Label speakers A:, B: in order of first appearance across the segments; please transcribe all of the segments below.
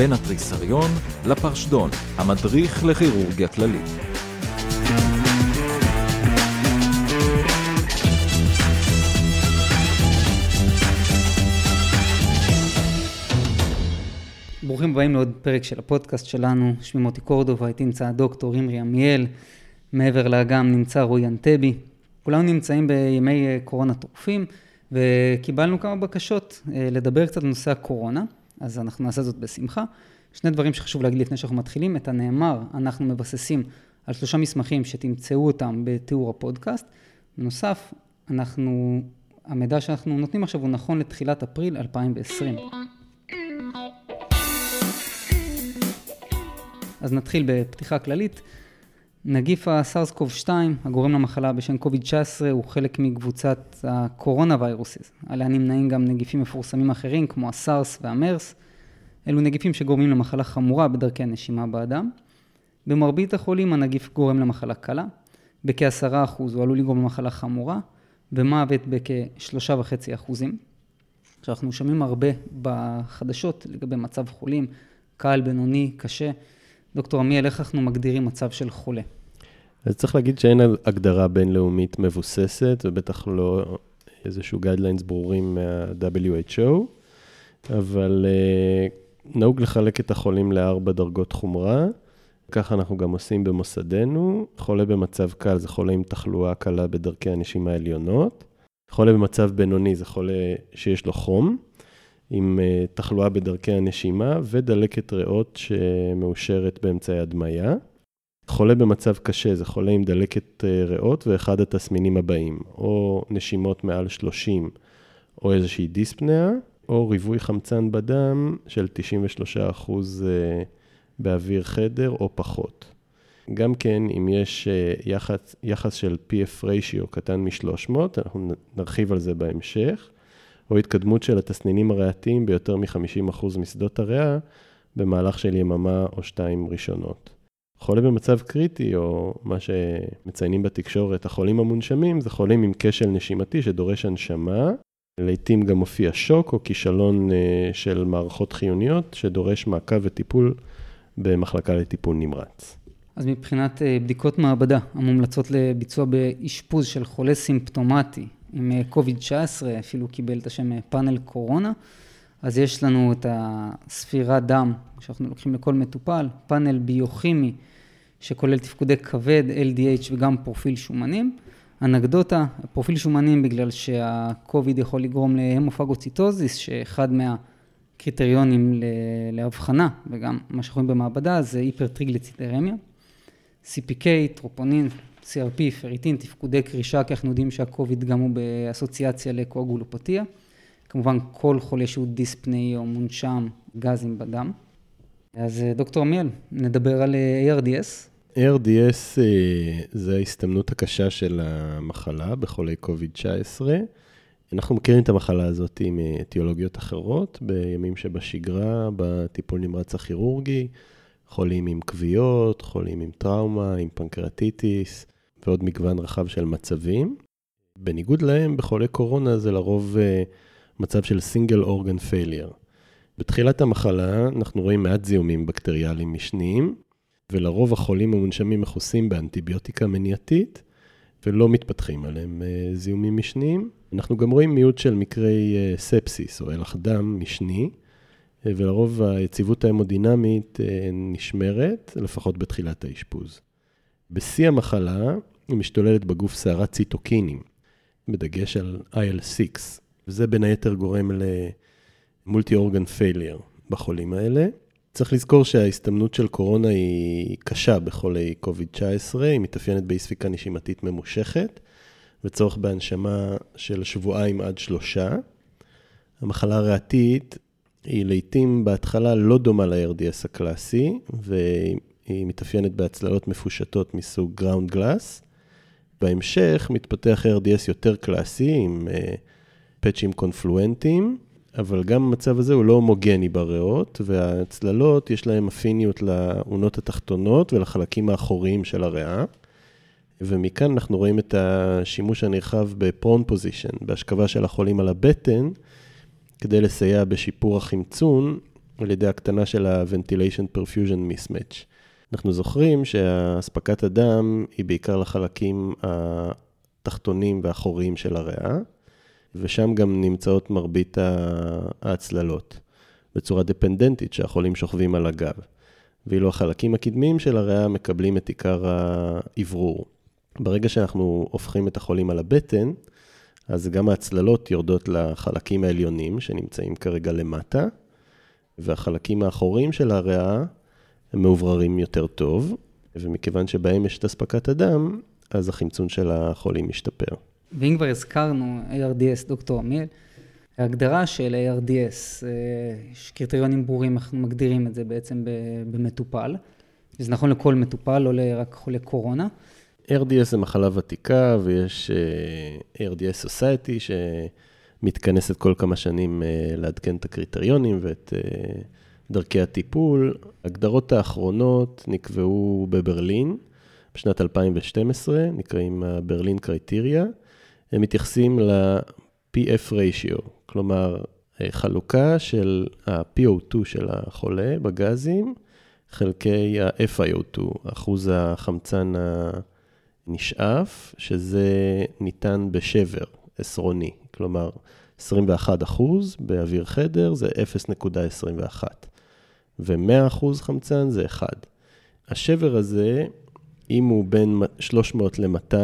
A: בין התריסריון לפרשדון, המדריך לכירורגיה כללית.
B: ברוכים הבאים לעוד פרק של הפודקאסט שלנו, שמי מוטי קורדובה, איתי נמצא הדוקטור אימרי עמיאל, מעבר לאגם נמצא רועי אנטבי. כולנו נמצאים בימי אה, קורונה טרופים, וקיבלנו כמה בקשות אה, לדבר קצת על נושא הקורונה, אז אנחנו נעשה זאת בשמחה. שני דברים שחשוב להגיד לפני שאנחנו מתחילים, את הנאמר אנחנו מבססים על שלושה מסמכים שתמצאו אותם בתיאור הפודקאסט. בנוסף, אנחנו, המידע שאנחנו נותנים עכשיו הוא נכון לתחילת אפריל 2020. אז נתחיל בפתיחה כללית. נגיף הסארס קוב 2, הגורם למחלה בשם קוביד-19, הוא חלק מקבוצת הקורונה ויירוסס. עליה נמנעים גם נגיפים מפורסמים אחרים, כמו הסארס והמרס. אלו נגיפים שגורמים למחלה חמורה בדרכי הנשימה באדם. במרבית החולים הנגיף גורם למחלה קלה. בכ-10% הוא עלול לגרום למחלה חמורה, ומוות בכ-3.5%. עכשיו, אנחנו שומעים הרבה בחדשות לגבי מצב חולים, קל, בינוני, קשה. דוקטור עמיאל, איך אנחנו מגדירים מצב של חולה?
C: אז צריך להגיד שאין הגדרה בינלאומית מבוססת, ובטח לא איזשהו guidelines ברורים מה-WHO, אבל uh, נהוג לחלק את החולים לארבע דרגות חומרה. ככה אנחנו גם עושים במוסדנו. חולה במצב קל זה חולה עם תחלואה קלה בדרכי הנשימה העליונות. חולה במצב בינוני זה חולה שיש לו חום. עם אה, תחלואה בדרכי הנשימה ודלקת ריאות שמאושרת באמצעי הדמיה. חולה במצב קשה זה חולה עם דלקת אה, ריאות ואחד התסמינים הבאים, או נשימות מעל 30 או איזושהי דיספניה, או ריבוי חמצן בדם של 93% אה, באוויר חדר או פחות. גם כן, אם יש יחס, יחס של PF ratio קטן מ-300, אנחנו נרחיב על זה בהמשך. או התקדמות של התסנינים הריאתיים ביותר מ-50% משדות הריאה במהלך של יממה או שתיים ראשונות. חולה במצב קריטי, או מה שמציינים בתקשורת, החולים המונשמים, זה חולים עם כשל נשימתי שדורש הנשמה. לעתים גם מופיע שוק או כישלון אה, של מערכות חיוניות, שדורש מעקב וטיפול במחלקה לטיפול נמרץ.
B: אז מבחינת אה, בדיקות מעבדה המומלצות לביצוע באשפוז של חולה סימפטומטי, עם קוביד-19, אה, אפילו קיבל את השם אה, פאנל קורונה. אז יש לנו את הספירת דם שאנחנו לוקחים לכל מטופל, פאנל ביוכימי שכולל תפקודי כבד, LDH וגם פרופיל שומנים. אנקדוטה, פרופיל שומנים בגלל שהקוביד יכול לגרום להמופגוציטוזיס, שאחד מהקריטריונים להבחנה, וגם מה שאנחנו רואים במעבדה, זה היפרטריגלציטרמיה. CPK, טרופונין, CRP, פריטין, תפקודי קרישה, כי אנחנו יודעים שהקוביד גם הוא באסוציאציה לקואגולופתיה. כמובן, כל חולה שהוא דיספני או מונשם, גזים בדם. אז אה, דוקטור עמיאל, נדבר על אה, ARDS.
C: ARDS אה, זה ההסתמנות הקשה של המחלה בחולי קוביד-19. אנחנו מכירים את המחלה הזאת מאטיולוגיות אחרות, בימים שבשגרה, בטיפול נמרץ הכירורגי, חולים עם כוויות, חולים עם טראומה, עם פנקרטיטיס, ועוד מגוון רחב של מצבים. בניגוד להם, בחולי קורונה זה לרוב אה, מצב של single organ failure. בתחילת המחלה אנחנו רואים מעט זיהומים בקטריאליים משניים, ולרוב החולים המונשמים מכוסים באנטיביוטיקה מניעתית, ולא מתפתחים עליהם אה, זיהומים משניים. אנחנו גם רואים מיעוט של מקרי אה, ספסיס או אלח דם משני, אה, ולרוב היציבות ההמודינמית אה, נשמרת, לפחות בתחילת האשפוז. בשיא המחלה, משתוללת בגוף סערת ציטוקינים, בדגש על IL-6, וזה בין היתר גורם ל multi organ failure בחולים האלה. צריך לזכור שההסתמנות של קורונה היא קשה בחולי COVID-19, היא מתאפיינת באי ספיקה נשימתית ממושכת, וצורך בהנשמה של שבועיים עד שלושה. המחלה הריאתית היא לעיתים בהתחלה לא דומה ל-RDS הקלאסי, והיא מתאפיינת בהצללות מפושטות מסוג גראונד גלאס. בהמשך מתפתח RDS יותר קלאסי, עם uh, פאצ'ים קונפלואנטיים, אבל גם המצב הזה הוא לא הומוגני בריאות, והצללות יש להם אפיניות לאונות התחתונות ולחלקים האחוריים של הריאה. ומכאן אנחנו רואים את השימוש הנרחב בפרון פוזיישן, בהשכבה של החולים על הבטן, כדי לסייע בשיפור החמצון על ידי הקטנה של ה-ventilation perfusion mismatch. אנחנו זוכרים שהאספקת הדם היא בעיקר לחלקים התחתונים והאחוריים של הריאה, ושם גם נמצאות מרבית ההצללות, בצורה דפנדנטית שהחולים שוכבים על הגב. ואילו החלקים הקדמיים של הריאה מקבלים את עיקר האוורור. ברגע שאנחנו הופכים את החולים על הבטן, אז גם ההצללות יורדות לחלקים העליונים שנמצאים כרגע למטה, והחלקים האחוריים של הריאה הם מאובררים יותר טוב, ומכיוון שבהם יש את אספקת הדם, אז החמצון של החולים משתפר.
B: ואם כבר הזכרנו ARDS, דוקטור עמיאל, ההגדרה של ARDS, אה, יש קריטריונים ברורים, אנחנו מגדירים את זה בעצם במטופל. זה נכון לכל מטופל, לא רק חולי קורונה.
C: ARDS זה מחלה ותיקה, ויש אה, ARDS Society שמתכנסת כל כמה שנים אה, לעדכן את הקריטריונים ואת דרכי הטיפול. הגדרות האחרונות נקבעו בברלין בשנת 2012, נקראים ברלין קריטריה. הם מתייחסים ל-PF ratio, כלומר, חלוקה של ה-PO2 של החולה בגזים, חלקי ה-FiO2, אחוז החמצן הנשאף, שזה ניתן בשבר עשרוני, כלומר, 21 אחוז באוויר חדר זה 0.21, ו-100 אחוז חמצן זה 1. השבר הזה, אם הוא בין 300 ל-200,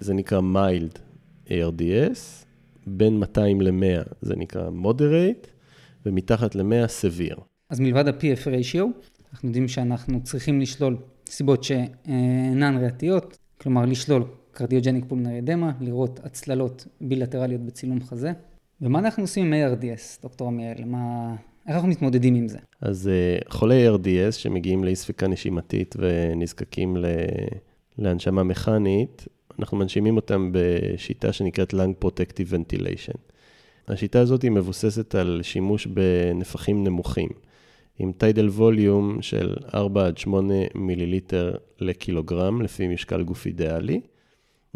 C: זה נקרא מיילד ARDS, בין 200 ל-100 זה נקרא moderate, ומתחת ל-100 סביר.
B: אז מלבד ה-PF ratio, אנחנו יודעים שאנחנו צריכים לשלול סיבות שאינן ריאתיות, כלומר לשלול קרדיוג'ניק פולנרי אדמה, לראות הצללות בילטרליות בצילום חזה. ומה אנחנו עושים עם ARDS, דוקטור עמיאל? מה... איך אנחנו מתמודדים עם זה?
C: אז uh, חולי ARDS שמגיעים לאי ספיקה נשימתית ונזקקים ל... להנשמה מכנית, אנחנו מנשימים אותם בשיטה שנקראת Lung Protective Ventilation. השיטה הזאת היא מבוססת על שימוש בנפחים נמוכים, עם טיידל ווליום של 4 עד 8 מיליליטר לקילוגרם, לפי משקל גוף אידיאלי.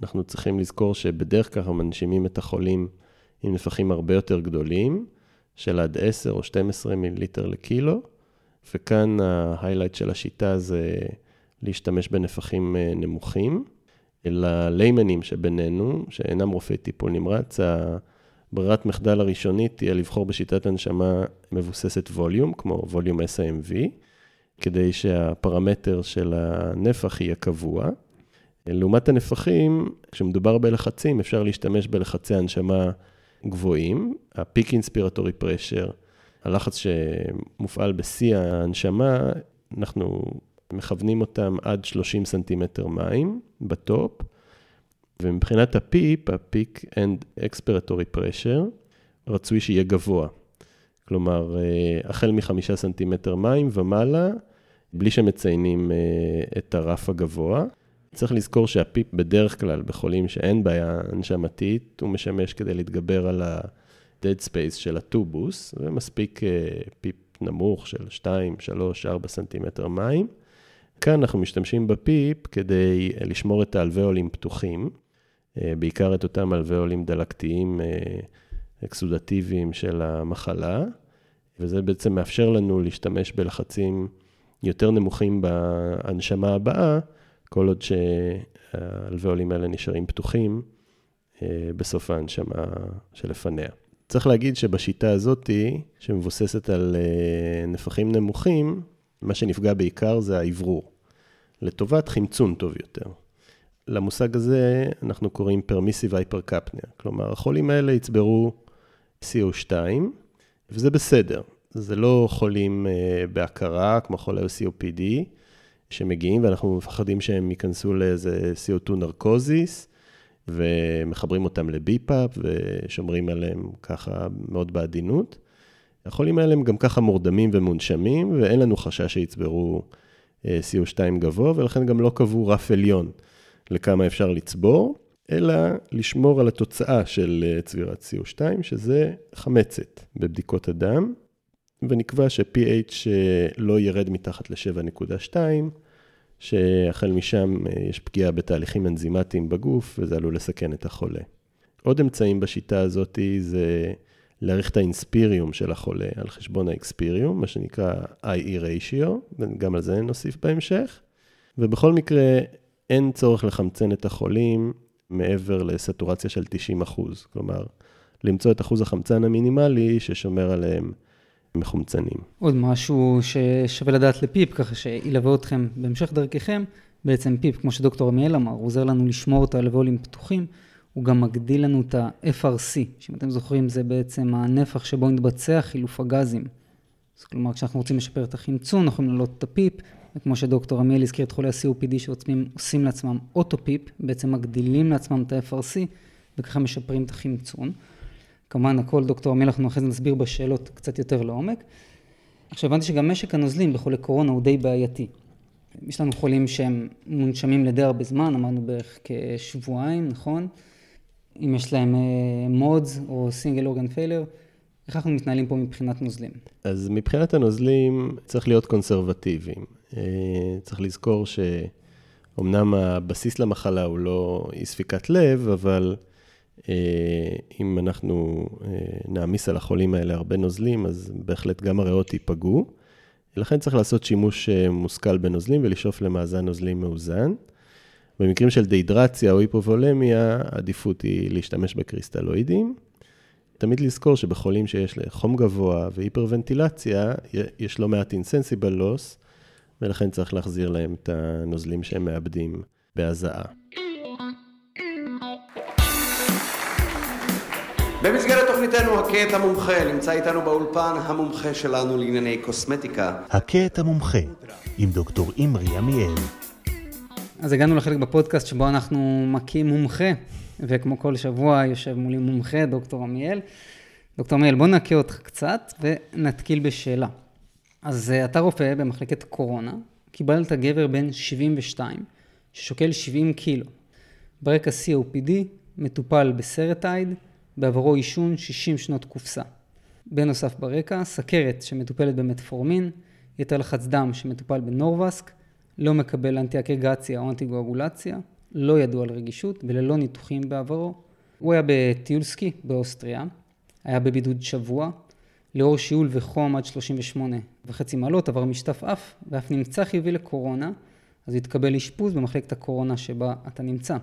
C: אנחנו צריכים לזכור שבדרך כלל מנשימים את החולים עם נפחים הרבה יותר גדולים, של עד 10 או 12 מיליליטר לקילו, וכאן ההיילייט של השיטה זה להשתמש בנפחים אה, נמוכים. לליימנים שבינינו, שאינם רופאי טיפול נמרץ, הברירת מחדל הראשונית תהיה לבחור בשיטת הנשמה מבוססת ווליום, כמו ווליום SIMV, כדי שהפרמטר של הנפח יהיה קבוע. לעומת הנפחים, כשמדובר בלחצים, אפשר להשתמש בלחצי הנשמה גבוהים, ה-peak inspiratory pressure, הלחץ שמופעל בשיא ההנשמה, אנחנו מכוונים אותם עד 30 סנטימטר מים ב top, ומבחינת ה PEEP, ה-peak end expiratory pressure, רצוי שיהיה גבוה. כלומר, אה, החל מחמישה סנטימטר מים ומעלה, בלי שמציינים אה, את הרף הגבוה. צריך לזכור שהפיפ בדרך כלל, בחולים שאין בעיה הנשמתית, הוא משמש כדי להתגבר על ה-dead space של הטובוס, ומספיק אה, פיפ נמוך של 2, 3, 4 סנטימטר מים. כאן אנחנו משתמשים בפיפ כדי אה, לשמור את האלוויולים פתוחים, אה, בעיקר את אותם אלוויולים דלקתיים אקסודטיביים של המחלה, וזה בעצם מאפשר לנו להשתמש בלחצים יותר נמוכים בהנשמה הבאה, כל עוד שהאלוויולים האלה נשארים פתוחים בסוף ההנשמה שלפניה. צריך להגיד שבשיטה הזאת, שמבוססת על נפחים נמוכים, מה שנפגע בעיקר זה האוורור, לטובת חמצון טוב יותר. למושג הזה אנחנו קוראים פרמיסיב הייפרקפניה, כלומר החולים האלה יצברו CO2, וזה בסדר. זה לא חולים uh, בהכרה, כמו חולי COPD, שמגיעים ואנחנו מפחדים שהם ייכנסו לאיזה CO2 נרקוזיס, ומחברים אותם לביפאפ ושומרים עליהם ככה מאוד בעדינות. החולים האלה הם גם ככה מורדמים ומונשמים, ואין לנו חשש שיצברו אה, CO2 גבוה, ולכן גם לא קבעו רף עליון לכמה אפשר לצבור, אלא לשמור על התוצאה של אה, צבירת CO2, שזה חמצת בבדיקות הדם, ונקבע ש-pH אה, לא ירד מתחת ל-7.2, שהחל משם יש פגיעה בתהליכים אנזימטיים בגוף, וזה עלול לסכן את החולה. עוד אמצעים בשיטה הזאת זה להעריך את האינספיריום של החולה על חשבון האקספיריום, מה שנקרא IE ratio, וגם על זה נוסיף בהמשך. ובכל מקרה, אין צורך לחמצן את החולים מעבר לסטורציה של 90 אחוז. כלומר, למצוא את אחוז החמצן המינימלי ששומר עליהם מחומצנים.
B: עוד משהו ששווה לדעת לפיפ, ככה שילווה אתכם בהמשך דרככם, בעצם פיפ, כמו שדוקטור עמיאל אמר, עוזר לנו לשמור אותו על הווליום פתוחים, הוא גם מגדיל לנו את ה-FRC, שאם אתם זוכרים זה בעצם הנפח שבו מתבצע חילוף הגזים. אז כלומר, כשאנחנו רוצים לשפר את החמצון, אנחנו יכולים להעלות את הפיפ, וכמו שדוקטור עמיאל הזכיר את חולי ה-COPD שעושים לעצמם אוטו-פיפ, בעצם מגדילים לעצמם את ה-FRC, וככה משפרים את החמצון. כמובן, הכל דוקטור עמיאל, אנחנו אחרי זה נסביר בשאלות קצת יותר לעומק. עכשיו, הבנתי שגם משק הנוזלים בחולי קורונה הוא די בעייתי. יש לנו חולים שהם מונשמים לדי הרבה זמן, אמרנו בערך כשבועיים, נכון? אם יש להם מודס אה, או סינגל אורגן פיילר, איך אנחנו מתנהלים פה מבחינת נוזלים?
C: אז מבחינת הנוזלים צריך להיות קונסרבטיביים. אה, צריך לזכור שאומנם הבסיס למחלה הוא לא אי ספיקת לב, אבל אם אנחנו נעמיס על החולים האלה הרבה נוזלים, אז בהחלט גם הריאות ייפגעו. לכן צריך לעשות שימוש מושכל בנוזלים ולשאוף למאזן נוזלים מאוזן. במקרים של דהידרציה או היפובולמיה, העדיפות היא להשתמש בקריסטלואידים. תמיד לזכור שבחולים שיש לחום גבוה והיפרוונטילציה, יש לא מעט אינסנסיבל לוס, ולכן צריך להחזיר להם את הנוזלים שהם מאבדים בהזעה.
D: במסגרת תוכניתנו הכה את המומחה, נמצא איתנו באולפן המומחה שלנו לענייני קוסמטיקה.
E: הכה את המומחה, עם דוקטור אימרי עמיאל.
B: אז הגענו לחלק בפודקאסט שבו אנחנו מכים מומחה, וכמו כל שבוע יושב מולי מומחה, דוקטור עמיאל. דוקטור עמיאל, בוא נכה אותך קצת ונתקיל בשאלה. אז אה, אתה רופא במחלקת קורונה, קיבלת גבר בן 72, ששוקל 70 קילו. ברקע COPD, מטופל בסרטייד, בעברו עישון 60 שנות קופסה. בנוסף ברקע, סכרת שמטופלת במטפורמין, יתר לחץ דם שמטופל בנורבסק, לא מקבל אנטי-אגרגציה או אנטי-גואגולציה, לא ידוע על רגישות וללא ניתוחים בעברו. הוא היה בטיול סקי באוסטריה, היה בבידוד שבוע, לאור שיעול וחום עד 38 וחצי מעלות, עבר משטף אף, ואף נמצא חיובי לקורונה, אז הוא התקבל אשפוז במחלקת הקורונה שבה אתה נמצא.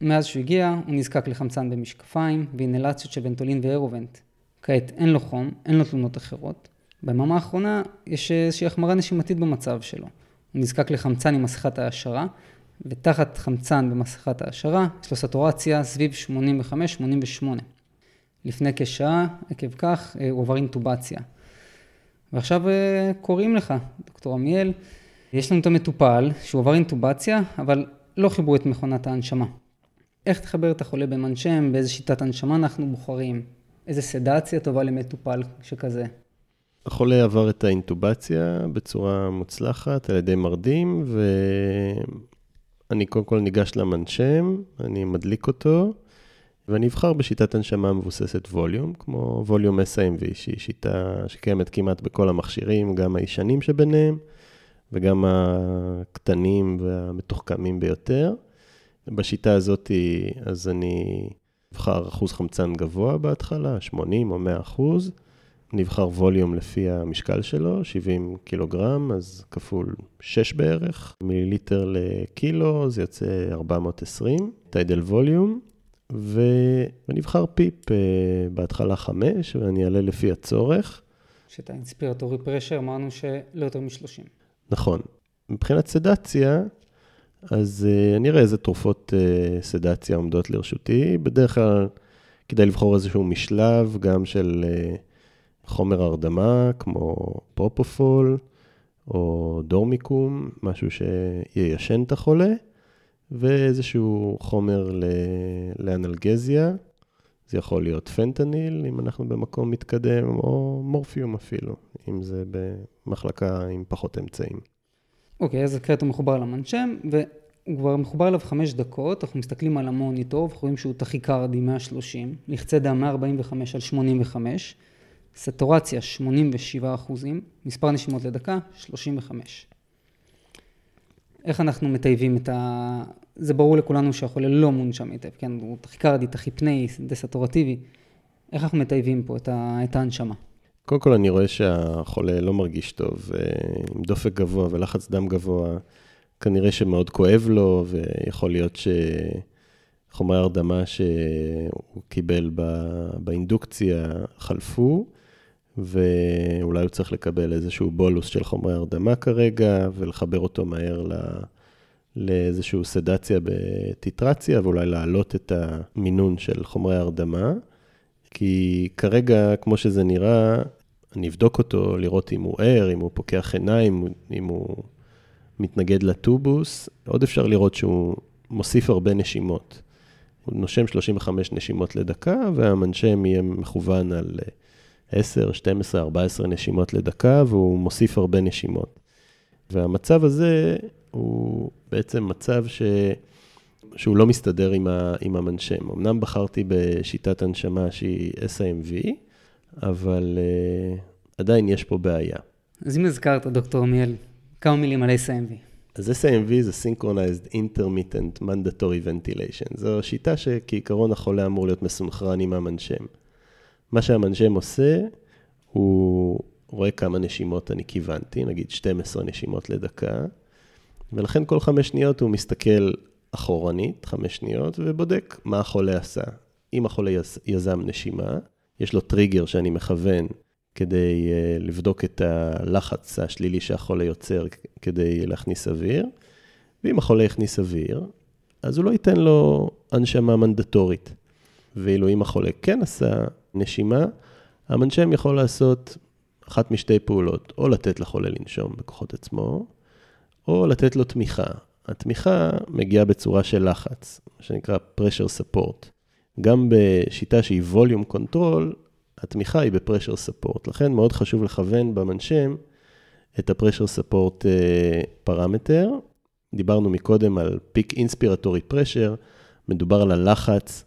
B: מאז שהוא הגיע, הוא נזקק לחמצן במשקפיים ואינלציות של ונטולין ואירובנט. כעת אין לו חום, אין לו תלונות אחרות. ביממה האחרונה יש איזושהי החמרה נשימתית במצב שלו. הוא נזקק לחמצן עם מסכת העשרה, ותחת חמצן במסכת העשרה יש לו סטורציה סביב 85-88. לפני כשעה, עקב כך, אה, הוא עבר אינטובציה. ועכשיו אה, קוראים לך, דוקטור עמיאל, יש לנו את המטופל שהוא עבר אינטובציה, אבל לא חיברו את מכונת ההנשמה. איך תחבר את החולה במנשם, באיזה שיטת הנשמה אנחנו בוחרים, איזה סדציה טובה למטופל שכזה.
C: החולה עבר את האינטובציה בצורה מוצלחת על ידי מרדים, ואני קודם כל ניגש למנשם, אני מדליק אותו, ואני אבחר בשיטת הנשמה מבוססת ווליום, כמו ווליום SIMV, שהיא שיטה שקיימת כמעט בכל המכשירים, גם הישנים שביניהם, וגם הקטנים והמתוחכמים ביותר. בשיטה הזאת, אז אני אבחר אחוז חמצן גבוה בהתחלה, 80 או 100 אחוז. נבחר ווליום לפי המשקל שלו, 70 קילוגרם, אז כפול 6 בערך, מיליליטר לקילו, זה יוצא 420, טיידל ווליום, ונבחר פיפ uh, בהתחלה 5, ואני אעלה לפי הצורך.
B: שאת האינספירטורי פרשר אמרנו שלא יותר מ-30.
C: נכון. מבחינת סדציה, אז uh, אני אראה איזה תרופות uh, סדציה עומדות לרשותי. בדרך כלל כדאי לבחור איזשהו משלב, גם של... Uh, חומר הרדמה כמו פרופופול או דורמיקום, משהו שיישן את החולה, ואיזשהו חומר לאנלגזיה. זה יכול להיות פנטניל, אם אנחנו במקום מתקדם, או מורפיום אפילו, אם זה במחלקה עם פחות אמצעים.
B: אוקיי, okay, אז כעת הוא מחובר למנשם, והוא כבר מחובר אליו חמש דקות, אנחנו מסתכלים על המוניטור, ואנחנו רואים שהוא טכיקרדי 130, לחצי דם 145 על 85, סטורציה 87 אחוזים, מספר נשימות לדקה 35. איך אנחנו מטייבים את ה... זה ברור לכולנו שהחולה לא מונשם היטב, כן? הוא טכיקרדי, טכיפני, דסטורטיבי. איך אנחנו מטייבים פה את, ה, את ההנשמה?
C: קודם כל אני רואה שהחולה לא מרגיש טוב, אה, עם דופק גבוה ולחץ דם גבוה, כנראה שמאוד כואב לו, ויכול להיות שחומרי הרדמה שהוא קיבל באינדוקציה חלפו, ואולי הוא צריך לקבל איזשהו בולוס של חומרי הרדמה כרגע, ולחבר אותו מהר ל... לאיזושהי סדציה בטיטרציה, ואולי להעלות את המינון של חומרי הרדמה. כי כרגע, כמו שזה נראה, אני אבדוק אותו, לראות אם הוא ער, אם הוא פוקח עיניים, אם הוא מתנגד לטובוס. עוד אפשר לראות שהוא מוסיף הרבה נשימות. הוא נושם 35 נשימות לדקה, והמנשם יהיה מכוון על 10, 12, 14 נשימות לדקה, והוא מוסיף הרבה נשימות. והמצב הזה הוא בעצם מצב ש... שהוא לא מסתדר עם, ה... עם המנשם. אמנם בחרתי בשיטת הנשמה שהיא SIMV, אבל uh, עדיין יש פה בעיה.
B: אז אם הזכרת, דוקטור עמיאל, כמה מילים על SIMV.
C: אז SIMV זה Synchronized Intermittent Mandatory Ventilation. זו שיטה שכעיקרון החולה אמור להיות מסונכרן עם המנשם. מה שהמנשם עושה, הוא רואה כמה נשימות אני כיוונתי, נגיד 12 נשימות לדקה, ולכן כל חמש שניות הוא מסתכל אחורנית, חמש שניות, ובודק מה החולה עשה. אם החולה יזם נשימה, יש לו טריגר שאני מכוון כדי uh, לבדוק את הלחץ השלילי שהחולה יוצר כדי להכניס אוויר, ואם החולה יכניס אוויר, אז הוא לא ייתן לו הנשמה מנדטורית. ואילו אם החולה כן עשה נשימה, המנשם יכול לעשות אחת משתי פעולות, או לתת לחולה לנשום בכוחות עצמו, או לתת לו תמיכה. התמיכה מגיעה בצורה של לחץ, מה שנקרא pressure support. גם בשיטה שהיא volume control, התמיכה היא ב-pressure support. לכן מאוד חשוב לכוון במנשם את ה-pressure support פרמטר. דיברנו מקודם על peak inspiratory pressure, מדובר על הלחץ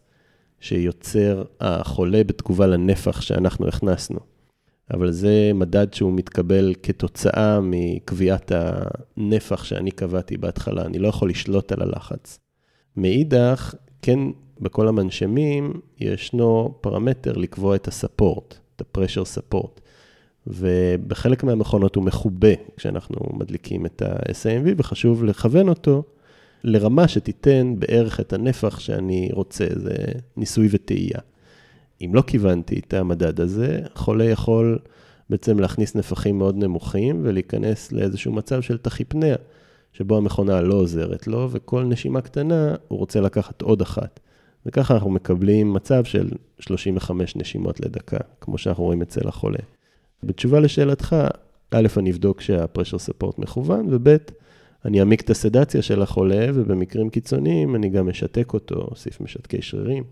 C: שיוצר החולה בתגובה לנפח שאנחנו הכנסנו. אבל זה מדד שהוא מתקבל כתוצאה מקביעת הנפח שאני קבעתי בהתחלה, אני לא יכול לשלוט על הלחץ. מאידך, כן, בכל המנשמים ישנו פרמטר לקבוע את הספורט, את ה-pressure support, ובחלק מהמכונות הוא מכובה כשאנחנו מדליקים את ה-SAMV, וחשוב לכוון אותו לרמה שתיתן בערך את הנפח שאני רוצה, זה ניסוי וטעייה. אם לא כיוונתי את המדד הזה, חולה יכול בעצם להכניס נפחים מאוד נמוכים ולהיכנס לאיזשהו מצב של תחיפניה, שבו המכונה לא עוזרת לו, וכל נשימה קטנה הוא רוצה לקחת עוד אחת. וככה אנחנו מקבלים מצב של 35 נשימות לדקה, כמו שאנחנו רואים אצל החולה. בתשובה לשאלתך, א', אני אבדוק שהפרשר ספורט מכוון, וב', אני אעמיק את הסדציה של החולה, ובמקרים קיצוניים אני גם אשתק אותו, אוסיף משתקי שרירים.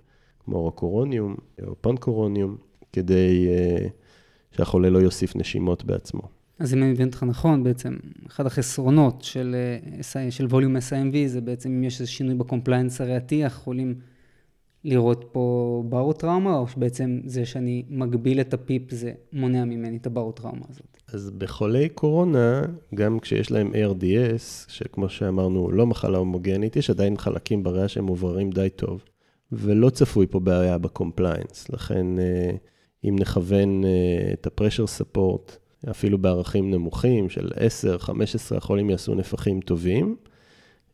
C: כמו רוקורוניום או פנקורוניום, כדי אה, שהחולה לא יוסיף נשימות בעצמו.
B: אז אם אני מבין אותך נכון, בעצם אחד החסרונות של, אה, של volume SIMV זה בעצם אם יש איזה שינוי ב compliance הריאתי, יכולים לראות פה barotrauma, או שבעצם זה שאני מגביל את ה PIP זה מונע ממני את ה barotrauma הזאת?
C: אז בחולי קורונה, גם כשיש להם ARDS, שכמו שאמרנו, לא מחלה הומוגנית, יש עדיין חלקים בריאה שהם מאווררים די טוב. ולא צפוי פה בעיה ב compliance. לכן, אה, אם נכוון אה, את ה-pressure support, אפילו בערכים נמוכים של 10, 15, החולים יעשו נפחים טובים.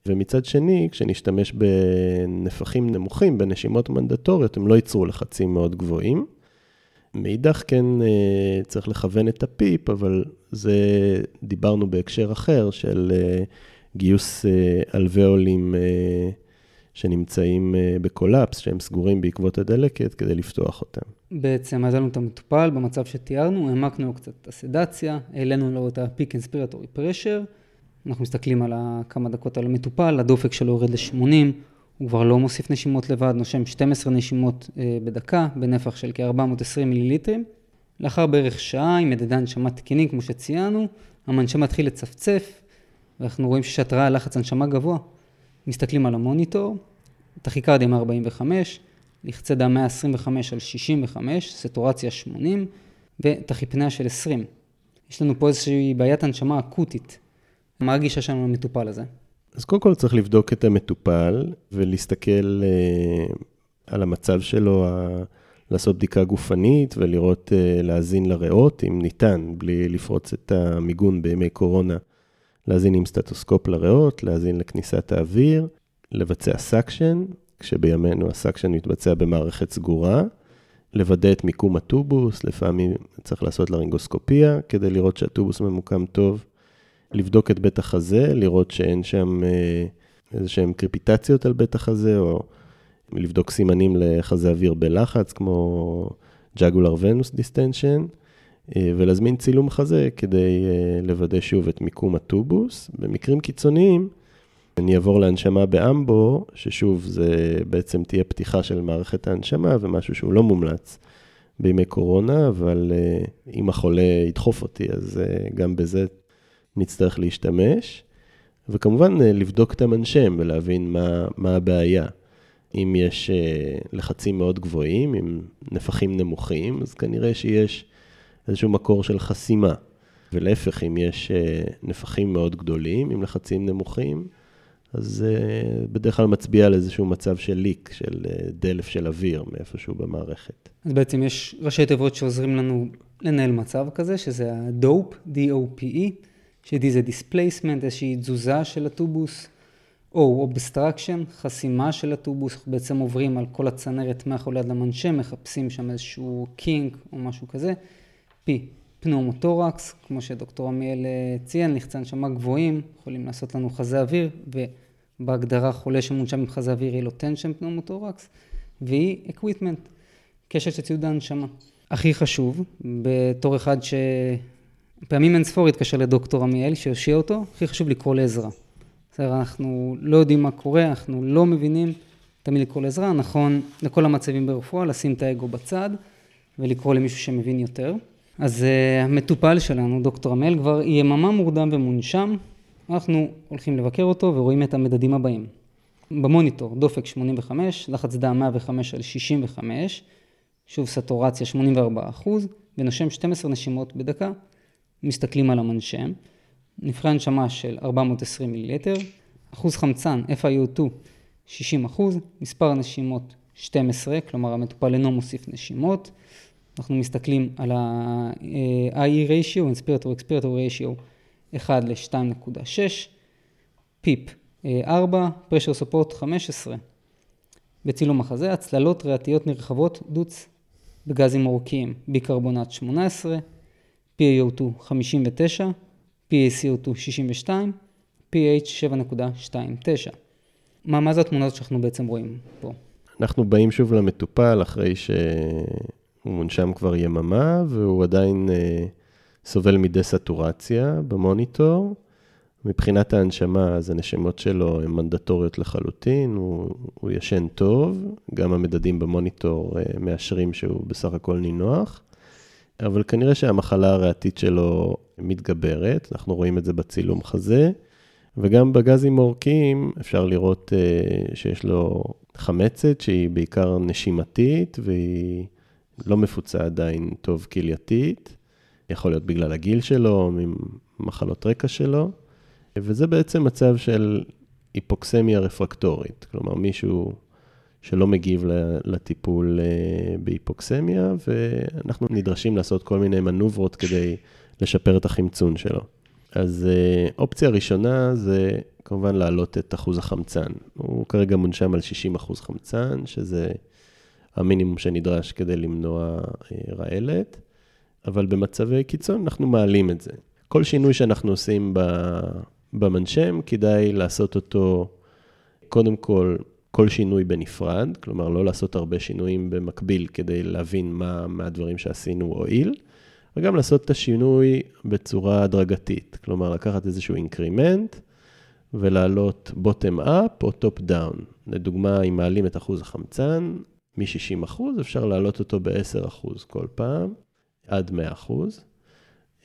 C: ומצד שני, כשנשתמש בנפחים נמוכים, בנשימות מנדטוריות, הם לא ייצרו לחצים מאוד גבוהים. מאידך כן אה, צריך לכוון את ה PEEP, אבל זה דיברנו בהקשר אחר של גיוס אלוויאולים שנמצאים אה, ב collapse, שהם סגורים בעקבות הדלקת, כדי לפתוח אותם.
B: בעצם איזנו את המטופל במצב שתיארנו, העמקנו לו קצת את הסדציה, העלינו לו את ה-peak inspiratory pressure, אנחנו מסתכלים על כמה דקות על המטופל, הדופק שלו יורד ל-80, הוא כבר לא מוסיף נשימות לבד, נושם 12 נשימות אה, בדקה, בנפח של כ-420 מיליליטרים. לאחר בערך שעה, עם מדדי הנשמה תקינים, כמו שציינו, המנשמה מתחיל לצפצף, ואנחנו רואים שיש התראה לחץ הנשמה גבוה. מסתכלים על המוניטור, טכיקרדיה 145, לחצי דם 125 על 65, סטורציה 80 וטכיפניה של 20. יש לנו פה איזושהי בעיית הנשמה אקוטית. מה הגישה שלנו למטופל הזה?
C: אז קודם כל צריך לבדוק את המטופל ולהסתכל uh, על המצב שלו, ה... לעשות בדיקה גופנית ולראות, אה, להאזין לריאות, אם ניתן, בלי לפרוץ את המיגון בימי קורונה, להאזין עם סטטוסקופ לריאות, להאזין לכניסת האוויר, לבצע suction, כשבימינו ה suction מתבצע במערכת סגורה, לוודא את מיקום הטובוס, לפעמים צריך לעשות לרינגוסקופיה כדי לראות שהטובוס ממוקם טוב, לבדוק את בית החזה, לראות שאין שם אה, איזה שהן קרפיטציות על בית החזה, או לבדוק סימנים לחזה אוויר בלחץ, כמו jugular venous distension, ולהזמין צילום חזה כדי אה, לוודא שוב את מיקום הטובוס. במקרים קיצוניים, אני אעבור להנשמה באמבו, ששוב, זה בעצם תהיה פתיחה של מערכת ההנשמה ומשהו שהוא לא מומלץ בימי קורונה, אבל אה, אם החולה ידחוף אותי, אז אה, גם בזה נצטרך להשתמש. וכמובן, לבדוק את המנשם ולהבין מה, מה הבעיה. אם יש לחצים מאוד גבוהים, עם נפחים נמוכים, אז כנראה שיש איזשהו מקור של חסימה. ולהפך, אם יש נפחים מאוד גדולים, עם לחצים נמוכים, אז זה בדרך כלל מצביע על איזשהו מצב של ליק, של דלף של אוויר מאיפשהו במערכת.
B: אז בעצם יש ראשי תיבות שעוזרים לנו לנהל מצב כזה, שזה ה-DOPE, D-O-P-E, ש-D זה displacement, איזושהי תזוזה של הטובוס, או obstruction, חסימה של הטובוס, אנחנו בעצם עוברים על כל הצנרת מהחולה עד למנשם, מחפשים שם איזשהו kink או משהו כזה. P, pneumothorax, כמו שדוקטור עמיאל ציין, לחצי הנשמה גבוהים, יכולים לעשות לנו חזה אוויר, ובהגדרה חולה שמונשם עם חזה אוויר יהיה לו tension pneumothorax, ו-E, equipment, כשל של ציוד ההנשמה. הכי חשוב, בתור אחד שפעמים אין ספור התקשר לדוקטור עמיאל, שיושיע אותו, הכי חשוב לקרוא לעזרה. בסדר, אנחנו לא יודעים מה קורה, אנחנו לא מבינים, תמיד לקרוא לעזרה, נכון לכל המצבים ברפואה, לשים את האגו בצד ולקרוא למישהו שמבין יותר. אז uh, המטופל שלנו, דוקטור עמל, כבר יממה מורדם ומונשם, אנחנו הולכים לבקר אותו ורואים את המדדים הבאים. במוניטור, דופק 85, לחץ דם 105 על 65, שוב סטורציה 84 אחוז, ונושם 12 נשימות בדקה, מסתכלים על המנשם. נפחי הנשמה של 420 מיליליטר, אחוז חמצן FiO2 60 אחוז, מספר הנשימות 12, כלומר המטופל אינו מוסיף נשימות. אנחנו מסתכלים על ה-IE ratio, inspirator expirator ratio 1 ל-2.6, פיפ 4, pressure support 15. בצילום החזה, הצללות ריאתיות נרחבות דוץ בגזים עורקיים, ביקרבונט 18, PaO2 59, PaCO2 62, pH 7.29. מה, מה זה התמונות שאנחנו בעצם רואים פה?
C: אנחנו באים שוב למטופל אחרי שהוא מונשם כבר יממה, והוא עדיין אה, סובל מדסטורציה במוניטור. מבחינת ההנשמה, אז הנשימות שלו הן מנדטוריות לחלוטין, הוא, הוא ישן טוב, גם המדדים במוניטור אה, מאשרים שהוא בסך הכל נינוח. אבל כנראה שהמחלה הריאתית שלו מתגברת, אנחנו רואים את זה בצילום חזה, וגם בגזים עורקיים אפשר לראות uh, שיש לו חמצת שהיא בעיקר נשימתית, והיא לא מפוצה עדיין טוב כלייתית, יכול להיות בגלל הגיל שלו, ממחלות רקע שלו, וזה בעצם מצב של היפוקסמיה רפרקטורית, כלומר מישהו שלא מגיב לטיפול אה, בהיפוקסמיה, ואנחנו נדרשים לעשות כל מיני מנוברות כדי לשפר את החמצון שלו. אז אה, אופציה ראשונה זה כמובן להעלות את אחוז החמצן. הוא כרגע מונשם על 60 אחוז חמצן, שזה המינימום שנדרש כדי למנוע אה, רעלת, אבל במצבי קיצון אנחנו מעלים את זה. כל שינוי שאנחנו עושים במנשם, כדאי לעשות אותו קודם כל כל שינוי בנפרד, כלומר לא לעשות הרבה שינויים במקביל כדי להבין מה מהדברים שעשינו הועיל, וגם לעשות את השינוי בצורה הדרגתית, כלומר לקחת איזשהו increment ולעלות bottom up או top down. לדוגמה, אם מעלים את אחוז החמצן מ-60%, אפשר להעלות אותו ב-10% כל פעם, עד 100%,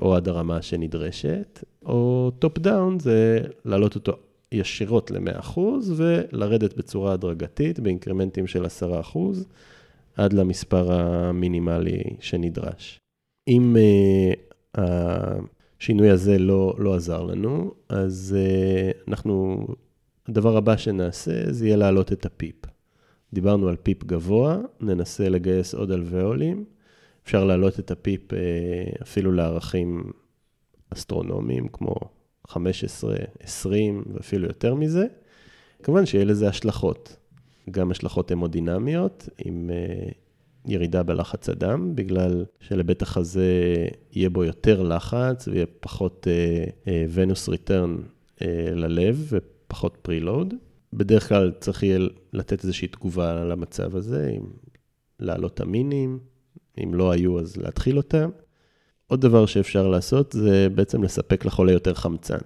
C: או עד הרמה שנדרשת, או top down זה להעלות אותו ישירות ל-100% ולרדת בצורה הדרגתית באינקרמנטים של 10% עד למספר המינימלי שנדרש. אם אה, השינוי הזה לא, לא עזר לנו, אז אה, אנחנו, הדבר הבא שנעשה זה יהיה להעלות את ה PEEP. דיברנו על PEEP גבוה, ננסה לגייס עוד אלוויולים. אפשר להעלות את ה PEEP אה, אפילו לערכים אסטרונומיים, כמו 15, 20 ואפילו יותר מזה. כמובן שיהיה לזה השלכות, גם השלכות המודינמיות, עם אה, ירידה בלחץ הדם, בגלל שלבית החזה יהיה בו יותר לחץ ויהיה פחות venous אה, return ללב ופחות preload. בדרך כלל צריך יהיה לתת איזושהי תגובה למצב הזה, אם להעלות אמינים, אם לא היו אז להתחיל אותם. עוד דבר שאפשר לעשות זה בעצם לספק לחולה יותר חמצן.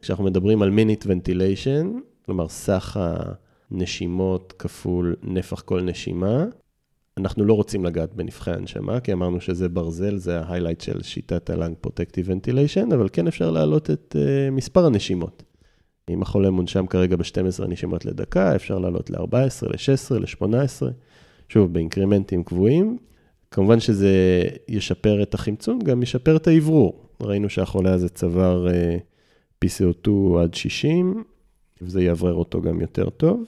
C: כשאנחנו מדברים על minute ventilation, כלומר סך הנשימות כפול נפח כל נשימה, אנחנו לא רוצים לגעת בנפחי הנשמה, כי אמרנו שזה ברזל, זה ה highlight של שיטת ה-Lung Protective Ventilation, אבל כן אפשר להעלות את אה, מספר הנשימות. אם החולה מונשם כרגע ב-12 נשימות לדקה, אפשר לעלות ל-14, ל-16, ל-18, שוב, באינקרימנטים קבועים. כמובן שזה ישפר את החמצון, גם ישפר את האוורור. ראינו שהחולה הזה צבר uh, אה, PCO2 עד 60, וזה יאוורר אותו גם יותר טוב.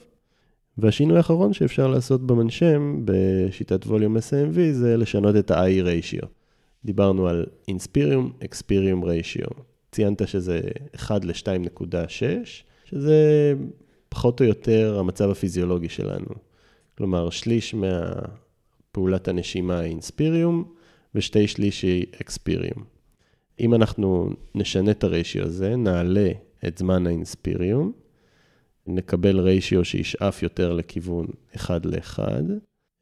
C: והשינוי האחרון שאפשר לעשות במנשם, בשיטת ווליום SMV, זה לשנות את ה-I ratio. דיברנו על Inspirium Experium ratio. ציינת שזה 1 ל-2.6, שזה פחות או יותר המצב הפיזיולוגי שלנו. כלומר, שליש מהפעולת הנשימה היא אינספיריום, ושתי שליש היא אקספיריום. אם אנחנו נשנה את הריישיו הזה, נעלה את זמן האינספיריום, נקבל ריישיו שישאף יותר לכיוון 1 ל-1,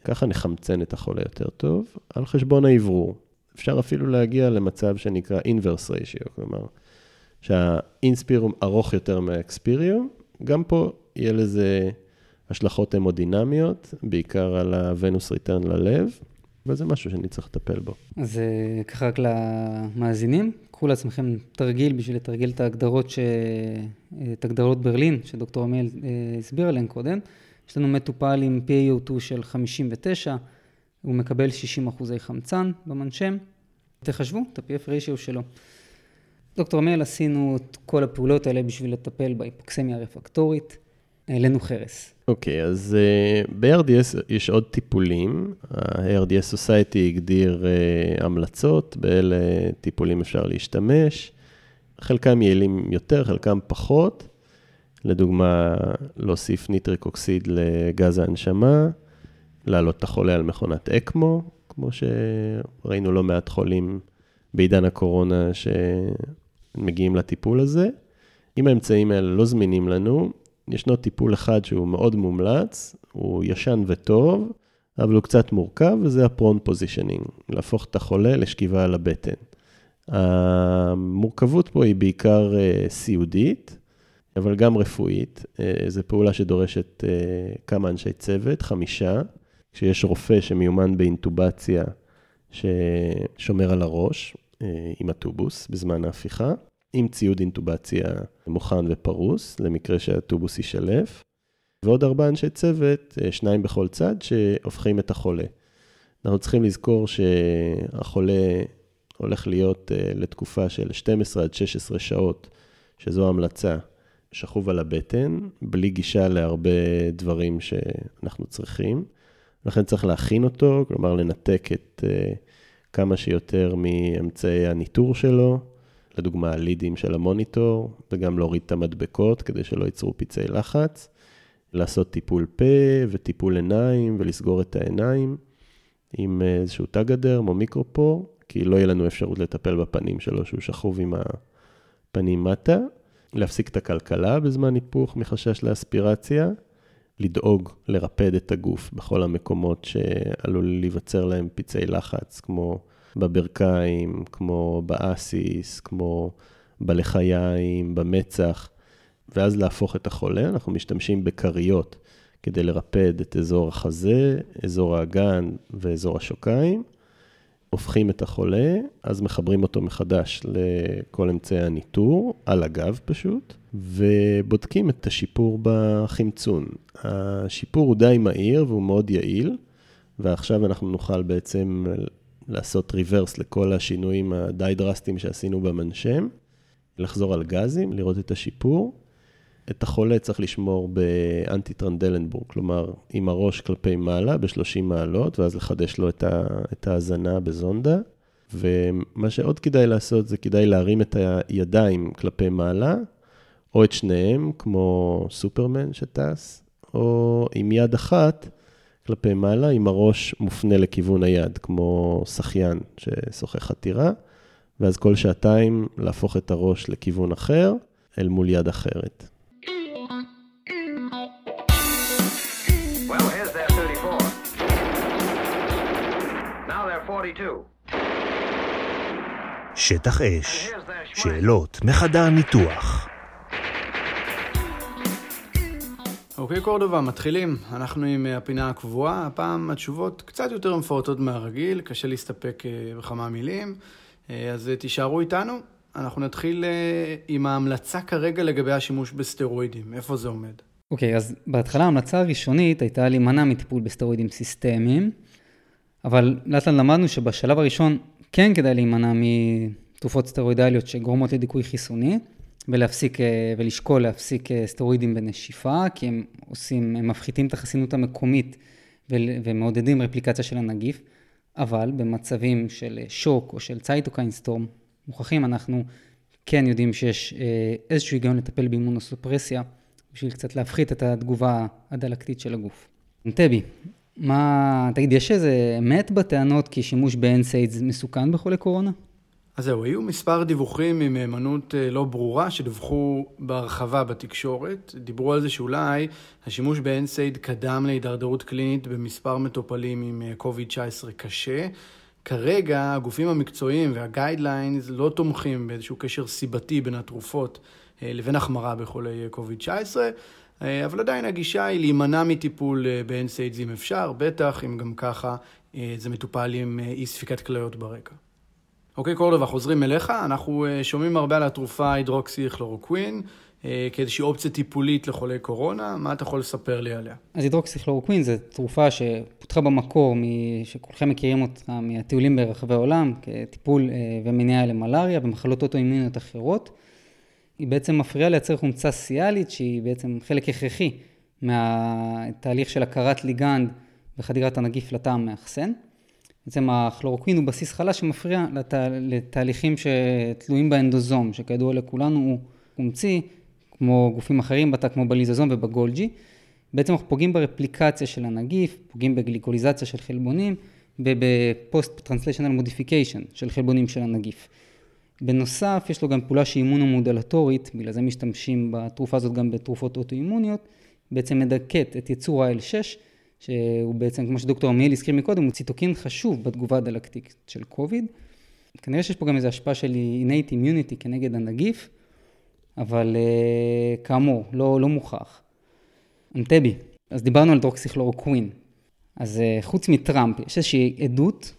C: ככה נחמצן את החולה יותר טוב, על חשבון האוורור. אפשר אפילו להגיע למצב שנקרא inverse ratio, כלומר, שהאינספיריום ארוך יותר מהאקספיריום, גם פה יהיה לזה השלכות המודינמיות, בעיקר על הוונוס ריטרן ללב, וזה משהו שאני צריך לטפל בו.
B: אז ככה רק למאזינים, קחו לעצמכם תרגיל בשביל לתרגל את ההגדרות, ש... את הגדרות ברלין, שדוקטור עמיאל אה, הסביר עליהן קודם. יש לנו מטופל עם PAO2 של 59, הוא מקבל 60 אחוזי חמצן במנשם. תחשבו את ה-PF ratio שלו. דוקטור עמיאל, עשינו את כל הפעולות האלה בשביל לטפל בהיפוקסמיה הרפקטורית. העלינו חרס.
C: אוקיי, okay, אז uh, ב-RDS יש עוד טיפולים. ה-RDS Society הגדיר uh, המלצות, באלה טיפולים אפשר להשתמש. חלקם יעילים יותר, חלקם פחות. לדוגמה, להוסיף nitric oxide לגז ההנשמה, להעלות את החולה על מכונת אקמו, כמו שראינו לא מעט חולים בעידן הקורונה שמגיעים לטיפול הזה. אם האמצעים האלה לא זמינים לנו, ישנו טיפול אחד שהוא מאוד מומלץ, הוא ישן וטוב, אבל הוא קצת מורכב, וזה ה prone positioning, להפוך את החולה לשכיבה על הבטן. המורכבות פה היא בעיקר uh, סיעודית, אבל גם רפואית. Uh, זו פעולה שדורשת uh, כמה אנשי צוות, חמישה, כשיש רופא שמיומן באינטובציה ששומר על הראש עם הטובוס בזמן ההפיכה. עם ציוד אינטובציה מוכן ופרוס, למקרה שהטובוס יישלף, ועוד ארבעה אנשי צוות, אה, שניים בכל צד, שהופכים את החולה. אנחנו צריכים לזכור שהחולה הולך להיות אה, לתקופה של 12 עד 16 שעות, שזו המלצה, שכוב על הבטן, בלי גישה להרבה דברים שאנחנו צריכים. לכן צריך להכין אותו, כלומר לנתק את אה, כמה שיותר מאמצעי הניטור שלו, לדוגמה הלידים של המוניטור, וגם להוריד את המדבקות כדי שלא ייצרו פצעי לחץ, לעשות טיפול פה וטיפול עיניים ולסגור את העיניים עם איזשהו תג הדרם או מיקרופור, כי לא יהיה לנו אפשרות לטפל בפנים שלו שהוא שכוב עם הפנים מטה, להפסיק את הכלכלה בזמן היפוך מחשש לאספירציה, לדאוג לרפד את הגוף בכל המקומות שעלול להיווצר להם פצעי לחץ, כמו בברכיים, כמו באסיס, כמו בלחיים, במצח, ואז להפוך את החולה. אנחנו משתמשים בכריות כדי לרפד את אזור החזה, אזור האגן ואזור השוקיים. הופכים את החולה, אז מחברים אותו מחדש לכל אמצעי הניטור, על הגב פשוט, ובודקים את השיפור בחמצון. השיפור הוא די מהיר והוא מאוד יעיל, ועכשיו אנחנו נוכל בעצם לעשות ריברס לכל השינויים הדי דרסטיים שעשינו במנשם, לחזור על גזים, לראות את השיפור, את החולה צריך לשמור באנטי טרנדלנבורג, כלומר, עם הראש כלפי מעלה ב-30 מעלות, ואז לחדש לו את ההאזנה בזונדה. ומה שעוד כדאי לעשות, זה כדאי להרים את הידיים כלפי מעלה, או את שניהם, כמו סופרמן שטס, או עם יד אחת כלפי מעלה, עם הראש מופנה לכיוון היד, כמו שחיין ששוחה חתירה, ואז כל שעתיים להפוך את הראש לכיוון אחר, אל מול יד אחרת.
E: שטח אש, שאלות מחדר ניתוח.
F: אוקיי, קורדובה, מתחילים. אנחנו עם אה, הפינה הקבועה. הפעם התשובות קצת יותר מפורטות מהרגיל, קשה להסתפק אה, בכמה מילים. אה, אז תישארו איתנו. אנחנו נתחיל עם ההמלצה כרגע לגבי השימוש בסטרואידים. איפה זה עומד?
B: אוקיי, okay, אז בהתחלה ההמלצה הראשונית הייתה להימנע מטיפול בסטרואידים סיסטמיים, אבל לאט לאט למדנו שבשלב הראשון כן כדאי להימנע מתרופות סטרואידליות שגורמות לדיכוי חיסוני. ולהפסיק, אה, ולשקול להפסיק אה, סטרואידים בנשיפה, כי הם עושים, הם מפחיתים את החסינות המקומית ומעודדים רפליקציה של הנגיף, אבל במצבים של אה, שוק או של cytokine storm, מוכרחים, אנחנו כן יודעים שיש איזשהו היגיון לטפל באימונוסופרסיה, בשביל קצת להפחית את התגובה הדלקתית של הגוף. טבי, מה, תגיד, יש איזה אמת בטענות כי שימוש ב-NSAIDs מסוכן בחולי קורונה?
F: אז זהו, היו מספר דיווחים ממהימנות אה, לא ברורה שדווחו בהרחבה בתקשורת. דיברו על זה שאולי השימוש ב-NSAID קדם להידרדרות קלינית במספר מטופלים עם COVID-19 אה, קשה. כרגע הגופים המקצועיים וה-guidelines לא תומכים באיזשהו קשר סיבתי בין התרופות אה, לבין החמרה בחולי COVID-19, אבל עדיין הגישה היא להימנע מטיפול ב-NSAIDs אם אפשר, בטח אם גם ככה זה מטופל עם אי ספיקת כליות ברקע. אוקיי, קורדובה, חוזרים אליך. אנחנו אה, שומעים הרבה על התרופה הידרוקסי כלורוקווין. אה, כאיזושהי אופציה טיפולית לחולי קורונה, מה אתה יכול לספר לי עליה?
B: אז הידרוקסיכלורוקווין זו תרופה שפותחה במקור, שכולכם מכירים אותה מהטיולים ברחבי העולם, כטיפול אה, ומניעה למלאריה ומחלות אוטואימוניות אחרות. היא בעצם מפריעה לייצר חומצה סיאלית, שהיא בעצם חלק הכרחי מהתהליך של הכרת ליגנד וחדירת הנגיף לתא המאכסן. בעצם הכלורוקווין הוא בסיס חלש שמפריע לת... לתהליכים שתלויים באנדוזום, שכידוע לכולנו הוא חומצי, כמו גופים אחרים בתא, כמו בליזוזום ובגולג'י. בעצם אנחנו פוגעים ברפליקציה של הנגיף, פוגעים בגליקוזילציה של חלבונים modification של חלבונים של הנגיף. בנוסף, יש לו גם פעולה שהיא אימונומודלטורית, בגלל זה משתמשים בתרופה הזאת גם בתרופות אוטואימוניות, בעצם מדכאת את יצור ה-L6, שהוא בעצם, כמו שדוקטור עמיאל הזכיר מקודם, הוא ציטוקין חשוב בתגובה הדלקתית של קוביד. כנראה שיש פה גם איזו השפעה של innate immunity כנגד הנגיף, אבל uh, כאמור, לא, לא מוכח. אנטבי, אז דיברנו על דרוקסיכלורוקווין. אז uh, חוץ מטראמפ, יש איזושהי עדות,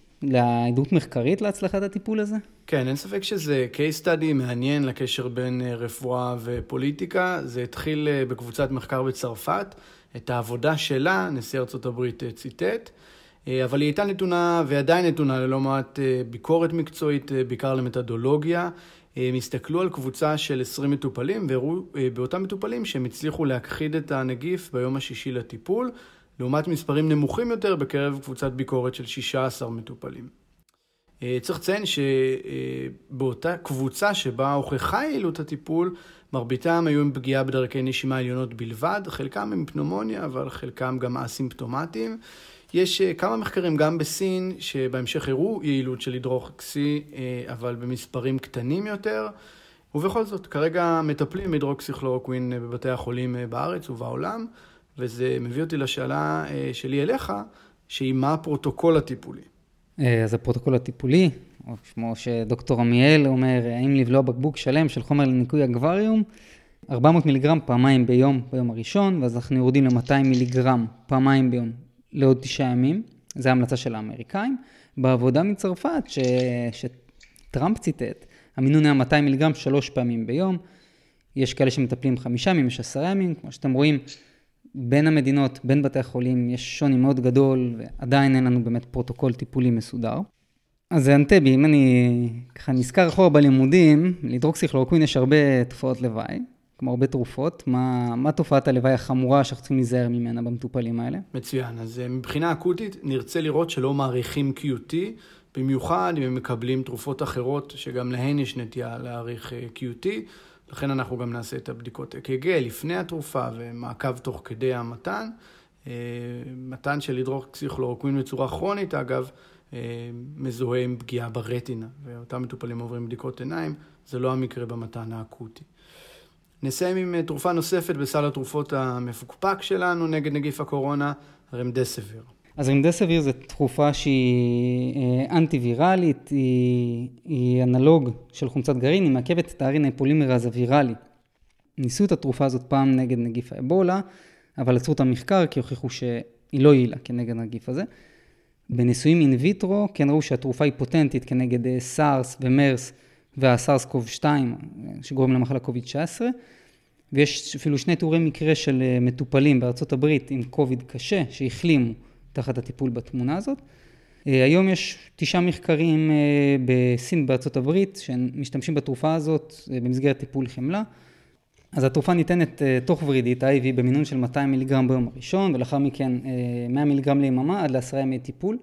B: עדות מחקרית להצלחת הטיפול הזה?
F: כן, אין ספק שזה case study מעניין לקשר בין uh, רפואה ופוליטיקה. זה התחיל בקבוצת מחקר בצרפת. את העבודה שלה, נשיא ארצות הברית אה, ציטט, אה, אבל היא הייתה נתונה ועדיין נתונה ללא מעט אה, ביקורת מקצועית, בעיקר למתודולוגיה. הם הסתכלו על קבוצה של 20 מטופלים והראו באותם מטופלים שהם הצליחו להכחיד את הנגיף ביום השישי לטיפול, לעומת מספרים נמוכים יותר בקרב קבוצת ביקורת של 16 מטופלים. צריך לציין שבאותה קבוצה שבה הוכחה יעילות הטיפול, מרביתם היו עם פגיעה בדרכי נשימה עליונות בלבד, חלקם עם פנומוניה, אבל חלקם גם אסימפטומטיים. יש אה, כמה מחקרים גם בסין, שבהמשך הראו יעילות של הידרוקסי, אה, אבל במספרים קטנים יותר. ובכל זאת, כרגע מטפלים הידרוקסיכלורוקווין אה, בבתי החולים בארץ ובעולם, וזה מביא אותי לשאלה שלי אליך, שהיא מה הפרוטוקול הטיפולי.
B: אז הפרוטוקול הטיפולי, או כמו שדוקטור עמיאל אומר, האם לבלוע בקבוק שלם של חומר לניקוי אקווריום, 400 מיליגרם פעמיים ביום, ביום הראשון, ואז אנחנו יורדים ל-200 מיליגרם פעמיים ביום לעוד תשעה ימים, זו ההמלצה של האמריקאים. בעבודה מצרפת, ש... שטראמפ ציטט, המינון היה 200 מיליגרם שלוש פעמים ביום, יש כאלה שמטפלים חמישה ימים, יש עשרה ימים, כמו שאתם רואים, בין המדינות, בין בתי החולים, יש שוני מאוד גדול, ועדיין אין לנו באמת פרוטוקול טיפולי מסודר. אז אנטבי, אם אני ככה נזכר אחורה בלימודים, להידרוקסיכלורוקווין יש הרבה תופעות לוואי, כמו הרבה תרופות, מה, מה תופעת הלוואי החמורה שאנחנו צריכים להיזהר ממנה במטופלים האלה?
F: מצוין. אז אה, מבחינה אקוטית, נרצה לראות שלא מעריכים QT, במיוחד אם הם מקבלים תרופות אחרות, שגם להן יש נטייה להעריך אה, QT. לכן אנחנו גם נעשה את הבדיקות אק"ג לפני התרופה ומעקב תוך כדי המתן. אה, מתן של הידרוקסיכלורוקווין בצורה כרונית, אגב, מזוהה עם פגיעה ברטינה, ואותם מטופלים עוברים בדיקות עיניים, זה לא המקרה במתן האקוטי. נסיים עם אה, תרופה נוספת בסל התרופות המפוקפק שלנו נגד נגיף הקורונה, רמדסביר.
B: אז רמדסביר זו תרופה שהיא אה, אנטי-ויראלית, היא, היא אנלוג של חומצת גרעין, היא מעכבת את הארין הפולימרז הוויראלי. ניסו את התרופה הזאת פעם נגד נגיף האבולה, אבל עצרו את המחקר כי הוכיחו שהיא לא יעילה כנגד הנגיף הזה. בניסויים in vitro כן ראו שהתרופה היא פוטנטית כנגד אה, סארס ומרס והסארס קוב 2 שגורם למחלה קוביד 19 ויש אפילו שני תיאורי מקרה של אה, מטופלים בארצות הברית עם קוביד קשה שהחלימו תחת הטיפול בתרופה הזאת. אה, היום יש תשעה מחקרים בסין בארצות הברית שמשתמשים בתרופה הזאת במסגרת טיפול חמלה. אז התרופה ניתנת תוך ורידית, IV, במינון של 200 מיליגרם ביום הראשון, ולאחר מכן 100 מיליגרם ליממה עד לעשרה ימי טיפול.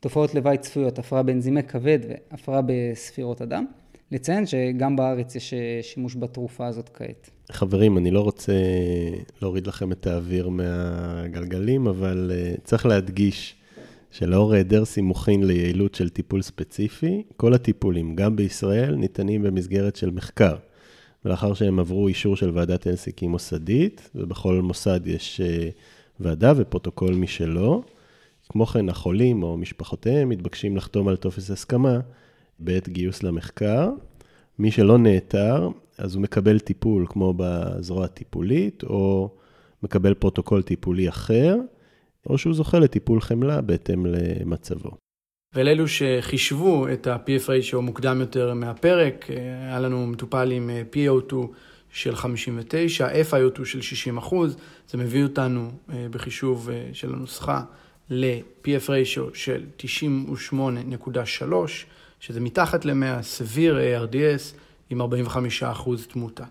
B: תופעות לוואי צפויות, הפרעה באנזימי כבד והפרעה בספירות הדם. לציין שגם בארץ יש שימוש בתרופה הזאת כעת.
C: חברים, אני לא רוצה להוריד לכם את האוויר מהגלגלים, אבל uh, צריך להדגיש שלאור היעדר סימוכין ליעילות של טיפול ספציפי, כל הטיפולים, גם בישראל, ניתנים במסגרת של מחקר. ולאחר שהם עברו אישור של ועדת הלסינקי מוסדית, ובכל מוסד יש אה, ועדה ופרוטוקול משלו. כמו כן, החולים או משפחותיהם מתבקשים לחתום על טופס הסכמה בעת גיוס למחקר. מי שלא נעתר, אז הוא מקבל טיפול כמו בזרוע הטיפולית, או מקבל פרוטוקול טיפולי אחר, או שהוא זוכה לטיפול חמלה בהתאם למצבו.
F: ולאלו שחישבו את ה- PF ratio מוקדם יותר מהפרק, היה לנו מטופל עם PO2 של 59, FIO2 של 60 אחוז, זה מביא אותנו אה, בחישוב אה, של הנוסחה ל-PF ratio של 98.3, שזה מתחת ל-100, סביר ARDS עם 45% תמותה.